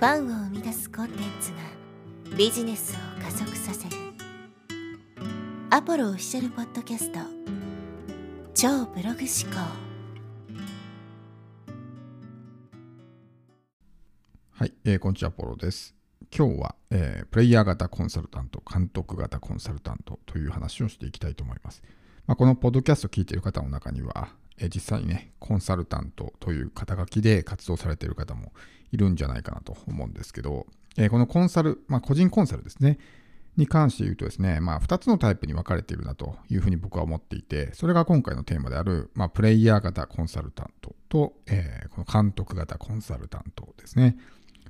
ファンを生み出すコンテンツがビジネスを加速させるアポロオフィシャルポッドキャスト超ブログ思考はい、えー、こんにちは、アポロです。今日は、えー、プレイヤー型コンサルタント、監督型コンサルタントという話をしていきたいと思います。まあ、このポッドキャストを聞いている方の中には、え、実際にね、コンサルタントという肩書きで活動されている方もいるんじゃないかなと思うんですけど、え、このコンサル、まあ、個人コンサルですね、に関して言うとですね、まあ、2つのタイプに分かれているなというふうに僕は思っていて、それが今回のテーマである、まあ、プレイヤー型コンサルタントと、えー、この監督型コンサルタントですね。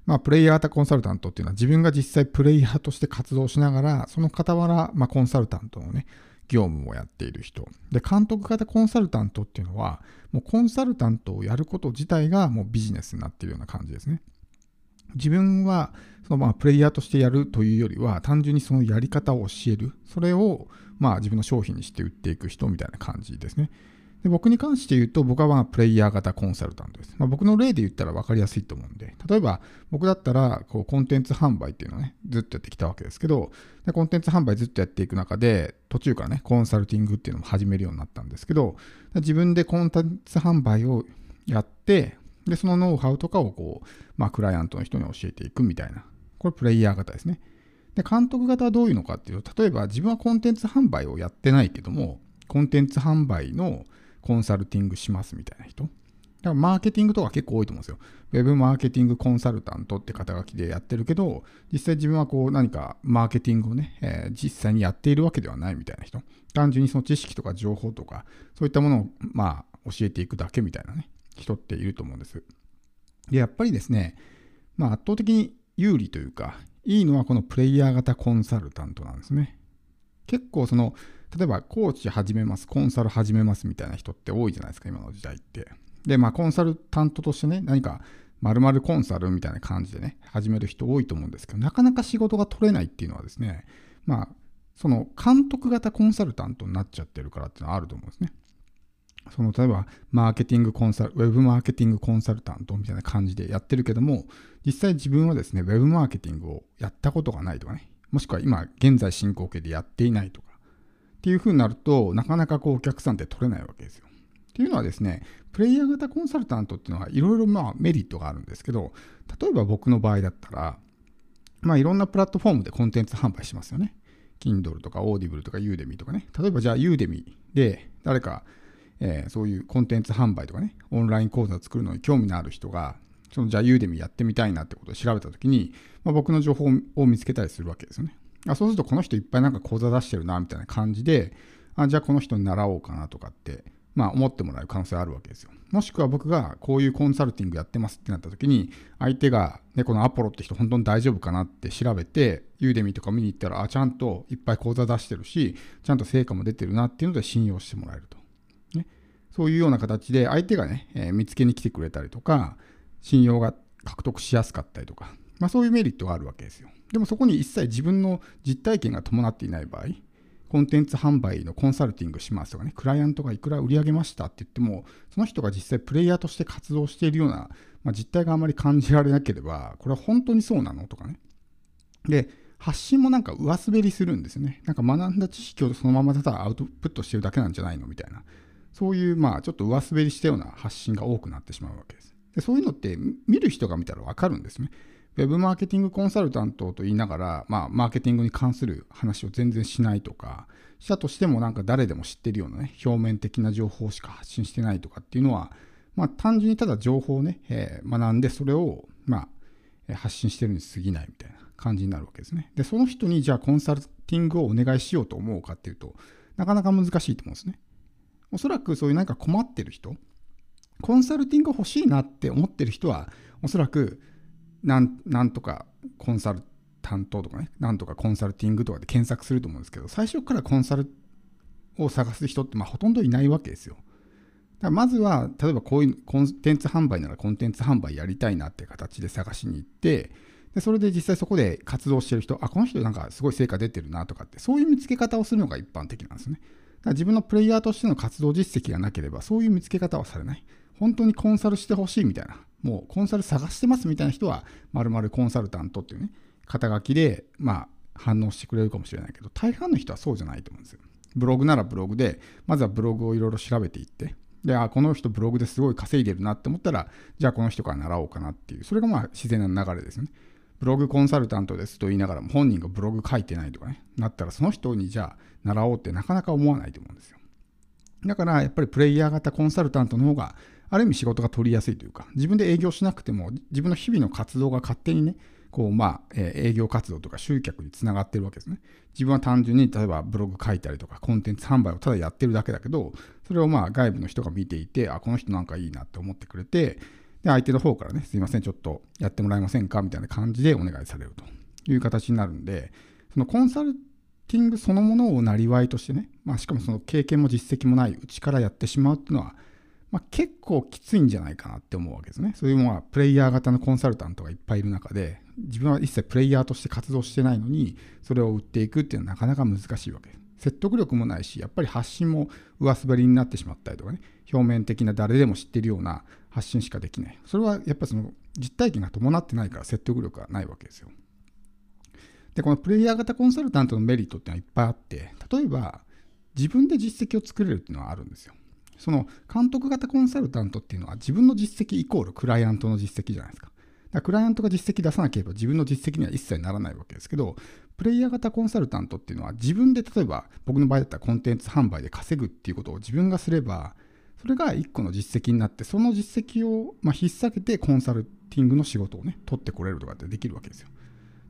まあ、プレイヤー型コンサルタントっていうのは自分が実際プレイヤーとして活動しながら、その傍ら、まあ、コンサルタントのね、業務をやっている人。で、監督型コンサルタントっていうのは、もうコンサルタントをやること自体がもうビジネスになっているような感じですね。自分はそのまあプレイヤーとしてやるというよりは単純にそのやり方を教えるそれをまあ自分の商品にして売っていく人みたいな感じですねで僕に関して言うと僕はまあプレイヤー型コンサルタントです、まあ、僕の例で言ったら分かりやすいと思うんで例えば僕だったらこうコンテンツ販売っていうのをねずっとやってきたわけですけどでコンテンツ販売ずっとやっていく中で途中からねコンサルティングっていうのも始めるようになったんですけど自分でコンテンツ販売をやってで、そのノウハウとかをこう、まあ、クライアントの人に教えていくみたいな。これプレイヤー型ですね。で、監督型はどういうのかっていうと、例えば自分はコンテンツ販売をやってないけども、コンテンツ販売のコンサルティングしますみたいな人。だからマーケティングとか結構多いと思うんですよ。ウェブマーケティングコンサルタントって肩書きでやってるけど、実際自分はこう何かマーケティングをね、えー、実際にやっているわけではないみたいな人。単純にその知識とか情報とか、そういったものをまあ教えていくだけみたいなね、人っていると思うんです。で、やっぱりですね、まあ、圧倒的に有利というか、いいのはこのプレイヤー型コンサルタントなんですね。結構その、例えばコーチ始めます、コンサル始めますみたいな人って多いじゃないですか、今の時代って。で、まあコンサルタントとしてね、何か〇〇コンサルみたいな感じでね、始める人多いと思うんですけど、なかなか仕事が取れないっていうのはですね、まあ、その監督型コンサルタントになっちゃってるからっていうのはあると思うんですね。その例えばマーケティングコンサル、ウェブマーケティングコンサルタントみたいな感じでやってるけども、実際自分はですね、ウェブマーケティングをやったことがないとかね、もしくは今現在進行形でやっていないとか、っていう風になると、なかなかこうお客さんって取れないわけですよ。っていうのはですね、プレイヤー型コンサルタントっていうのはいろいろまあメリットがあるんですけど、例えば僕の場合だったら、まあいろんなプラットフォームでコンテンツ販売しますよね。Kindle とか Audible とか Udemy とかね。例えばじゃあ Udemy で誰かえー、そういうコンテンツ販売とかね、オンライン講座作るのに興味のある人が、そのじゃあユーデミやってみたいなってことを調べたときに、まあ、僕の情報を見つけたりするわけですよね。あそうするとこの人いっぱいなんか講座出してるなみたいな感じで、あじゃあこの人に習おうかなとかって、まあ思ってもらえる可能性あるわけですよ。もしくは僕がこういうコンサルティングやってますってなった時に、相手が、ね、このアポロって人本当に大丈夫かなって調べて、ユーデミとか見に行ったら、あ、ちゃんといっぱい講座出してるし、ちゃんと成果も出てるなっていうので信用してもらえると。ねそういうような形で相手がね、えー、見つけに来てくれたりとか、信用が獲得しやすかったりとか、まあ、そういうメリットがあるわけですよ。でもそこに一切自分の実体験が伴っていない場合、コンテンツ販売のコンサルティングしますとかね、クライアントがいくら売り上げましたって言っても、その人が実際プレイヤーとして活動しているような、まあ、実態があまり感じられなければ、これは本当にそうなのとかね。で、発信もなんか上滑りするんですよね。なんか学んだ知識をそのままただアウトプットしてるだけなんじゃないのみたいな。そういう、まあ、ちょっと上滑りしたような発信が多くなってしまうわけです。でそういうのって見る人が見たらわかるんですね。ウェブマーケティングコンサルタントと言いながら、まあ、マーケティングに関する話を全然しないとか、したとしてもなんか誰でも知ってるようなね、表面的な情報しか発信してないとかっていうのは、まあ、単純にただ情報をね、えー、学んでそれを、まあ、発信してるに過ぎないみたいな感じになるわけですね。で、その人にじゃあコンサルティングをお願いしようと思うかっていうと、なかなか難しいと思うんですね。おそらくそういうなんか困ってる人、コンサルティング欲しいなって思ってる人は、おそらくなんなんとかコンサル担当とかね、なんとかコンサルティングとかで検索すると思うんですけど、最初からコンサルを探す人ってまあほとんどいないわけですよ。だからまずは、例えばこういうコンテンツ販売ならコンテンツ販売やりたいなっていう形で探しに行って、でそれで実際そこで活動してる人、あ、この人なんかすごい成果出てるなとかって、そういう見つけ方をするのが一般的なんですね。だから自分のプレイヤーとしての活動実績がなければ、そういう見つけ方はされない。本当にコンサルしてほしいみたいな、もうコンサル探してますみたいな人は、まるまるコンサルタントっていうね、肩書きで、まあ、反応してくれるかもしれないけど、大半の人はそうじゃないと思うんですよ。ブログならブログで、まずはブログをいろいろ調べていって、で、あ、この人ブログですごい稼いでるなって思ったら、じゃあこの人から習おうかなっていう、それがまあ自然な流れですよね。ブログコンサルタントですと言いながらも本人がブログ書いてないとかね、なったらその人にじゃあ習おうってなかなか思わないと思うんですよ。だからやっぱりプレイヤー型コンサルタントの方がある意味仕事が取りやすいというか、自分で営業しなくても自分の日々の活動が勝手にね、こうまあ、えー、営業活動とか集客につながってるわけですね。自分は単純に例えばブログ書いたりとかコンテンツ販売をただやってるだけだけど、それをまあ外部の人が見ていて、あ、この人なんかいいなって思ってくれて、で、相手の方からね、すいません、ちょっとやってもらえませんかみたいな感じでお願いされるという形になるんで、そのコンサルティングそのものをなりわいとしてね、まあ、しかもその経験も実績もないうちからやってしまうっていうのは、まあ、結構きついんじゃないかなって思うわけですね。そういうのはプレイヤー型のコンサルタントがいっぱいいる中で、自分は一切プレイヤーとして活動してないのに、それを売っていくっていうのはなかなか難しいわけです。説得力もないし、やっぱり発信も上滑りになってしまったりとかね、表面的な誰でも知ってるような発信しかできない。それはやっぱその実体験が伴ってないから説得力がないわけですよ。で、このプレイヤー型コンサルタントのメリットっていうのはいっぱいあって、例えば自分で実績を作れるっていうのはあるんですよ。その監督型コンサルタントっていうのは自分の実績イコールクライアントの実績じゃないですか。だからクライアントが実績出さなければ自分の実績には一切ならないわけですけど、プレイヤー型コンサルタントっていうのは自分で例えば僕の場合だったらコンテンツ販売で稼ぐっていうことを自分がすれば、それが一個の実績になって、その実績をま引っ提げてコンサルティングの仕事をね、取ってこれるとかってできるわけですよ。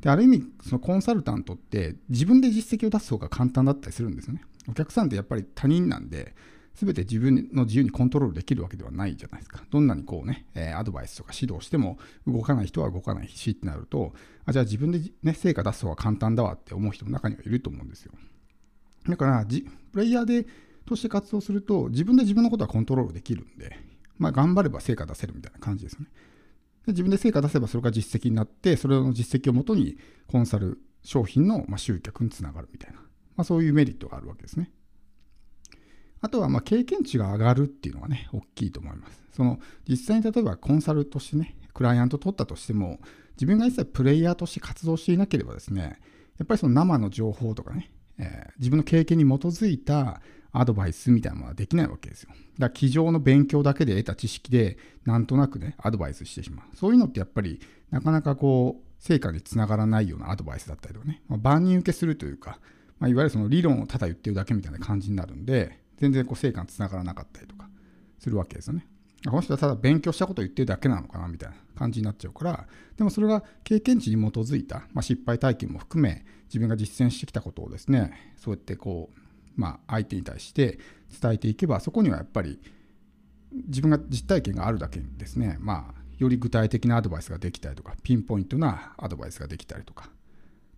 で、ある意味、そのコンサルタントって自分で実績を出す方が簡単だったりするんですよね。お客さんってやっぱり他人なんで、全て自分の自由にコントロールできるわけではないじゃないですか。どんなにこうね、え、アドバイスとか指導しても動かない人は動かないしってなると、あじゃあ自分で、ね、成果出す方が簡単だわって思う人も中にはいると思うんですよ。だからプレイヤーでとして活動すると、自分で自分のことはコントロールできるんで、まあ、頑張れば成果出せるみたいな感じですよね。で自分で成果出せばそれが実績になって、それの実績をもとにコンサル商品のま集客につながるみたいな、まあ、そういうメリットがあるわけですね。あとはま経験値が上がるっていうのがね、大きいと思います。その実際に例えばコンサルとしてね、クライアント取ったとしても、自分が一切プレイヤーとして活動していなければですね、やっぱりその生の情報とかね、えー、自分の経験に基づいたアドバイスみたいなものはできないわけですよ。だから机上の勉強だけで得た知識でなんとなくね、アドバイスしてしまう。そういうのってやっぱりなかなかこう、成果につながらないようなアドバイスだったりとかね、まあ、万人受けするというか、まあ、いわゆるその理論をただ言ってるだけみたいな感じになるんで、全然こう成果につながらなかったりとかするわけですよね。この人はただ勉強したことを言ってるだけなのかなみたいな感じになっちゃうから、でもそれが経験値に基づいた、まあ、失敗体験も含め、自分が実践してきたことをですね、そうやってこう、まあ、相手に対して伝えていけば、そこにはやっぱり自分が実体験があるだけにですね、まあ、より具体的なアドバイスができたりとか、ピンポイントなアドバイスができたりとか、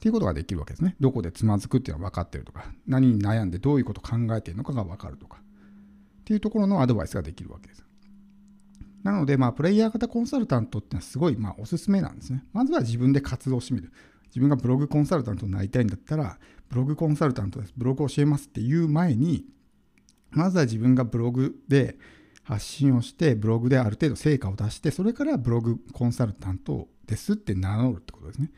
っていうことができるわけですね。どこでつまずくっていうのは分かってるとか、何に悩んでどういうことを考えているのかが分かるとか、っていうところのアドバイスができるわけです。なので、まあ、プレイヤー型コンサルタントっていうのはすごい、まあ、おすすめなんですね。まずは自分で活動してみる。自分がブログコンサルタントになりたいんだったら、ブログコンサルタントです。ブログ教えますっていう前に、まずは自分がブログで発信をして、ブログである程度成果を出して、それからブログコンサルタントですって名乗るってことですね。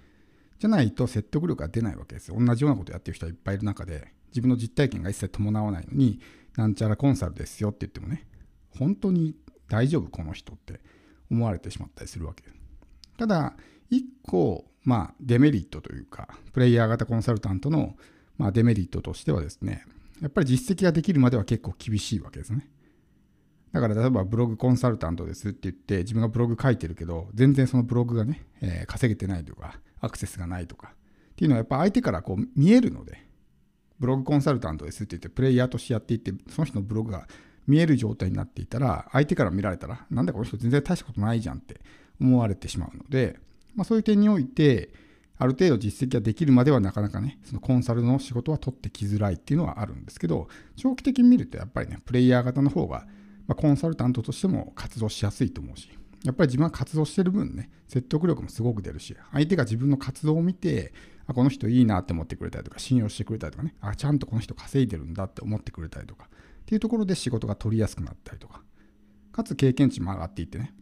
じゃないと説得力が出ないわけですよ。同じようなことやってる人はいっぱいいる中で、自分の実体験が一切伴わないのに、なんちゃらコンサルですよって言ってもね、本当に大丈夫この人って思われてしまったりするわけです。ただ、一個、まあ、デメリットというか、プレイヤー型コンサルタントの、まあ、デメリットとしてはですね、やっぱり実績ができるまでは結構厳しいわけですね。だから例えばブログコンサルタントですって言って自分がブログ書いてるけど全然そのブログがね、えー、稼げてないとかアクセスがないとか。っていうのはやっぱ相手からこう見えるので。ブログコンサルタントですって言ってプレイヤーとしてやっていってその人のブログが見える状態になっていたら相手から見られたらなんだこの人全然大したことないじゃんって思われてしまうので、まあ、そういう点においてある程度実績ができるまではなかなかねそのコンサルの仕事は取ってきづらいっていうのはあるんですけど長期的に見るとやっぱりねプレイヤー型の方がまあ、コンサルタントとしても活動しやすいと思うし、やっぱり自分が活動してる分ね、説得力もすごく出るし、相手が自分の活動を見て、あ、この人いいなって思ってくれたりとか、信用してくれたりとかね、あ、ちゃんとこの人稼いでるんだって思ってくれたりとか、っていうところで仕事が取りやすくなったりとか、かつ経験値も上がっていってね、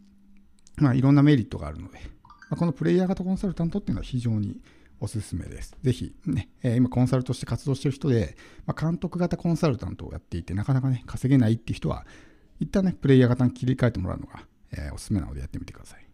まあ、いろんなメリットがあるので、まあ、このプレイヤー型コンサルタントっていうのは非常におすすめです。ぜひね、えー、今コンサルとして活動してる人で、まあ、監督型コンサルタントをやっていて、なかなかね、稼げないっていう人は、一旦ね、プレイヤー型に切り替えてもらうのが、えー、おすすめなのでやってみてください。